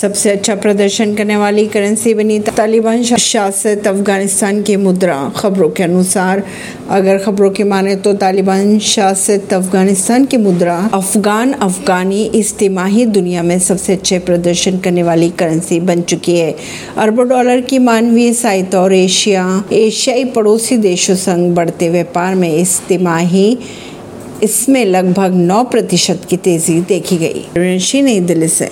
सबसे अच्छा प्रदर्शन करने वाली करेंसी बनी तालिबान शासित अफ़गानिस्तान की मुद्रा। खबरों के अनुसार, अगर खबरों की माने तो तालिबान शासित अफ़गानिस्तान की मुद्रा अफगान अफगानी इस तिमाही दुनिया में सबसे अच्छे प्रदर्शन करने वाली करेंसी बन चुकी है। अरबों डॉलर की मानवीय सहायता और एशिया, एशियाई पड़ोसी देशों संग बढ़ते व्यापार में इस तिमाही इसमें लगभग 9 प्रतिशत की तेज़ी देखी गई। नई दिल्ली से।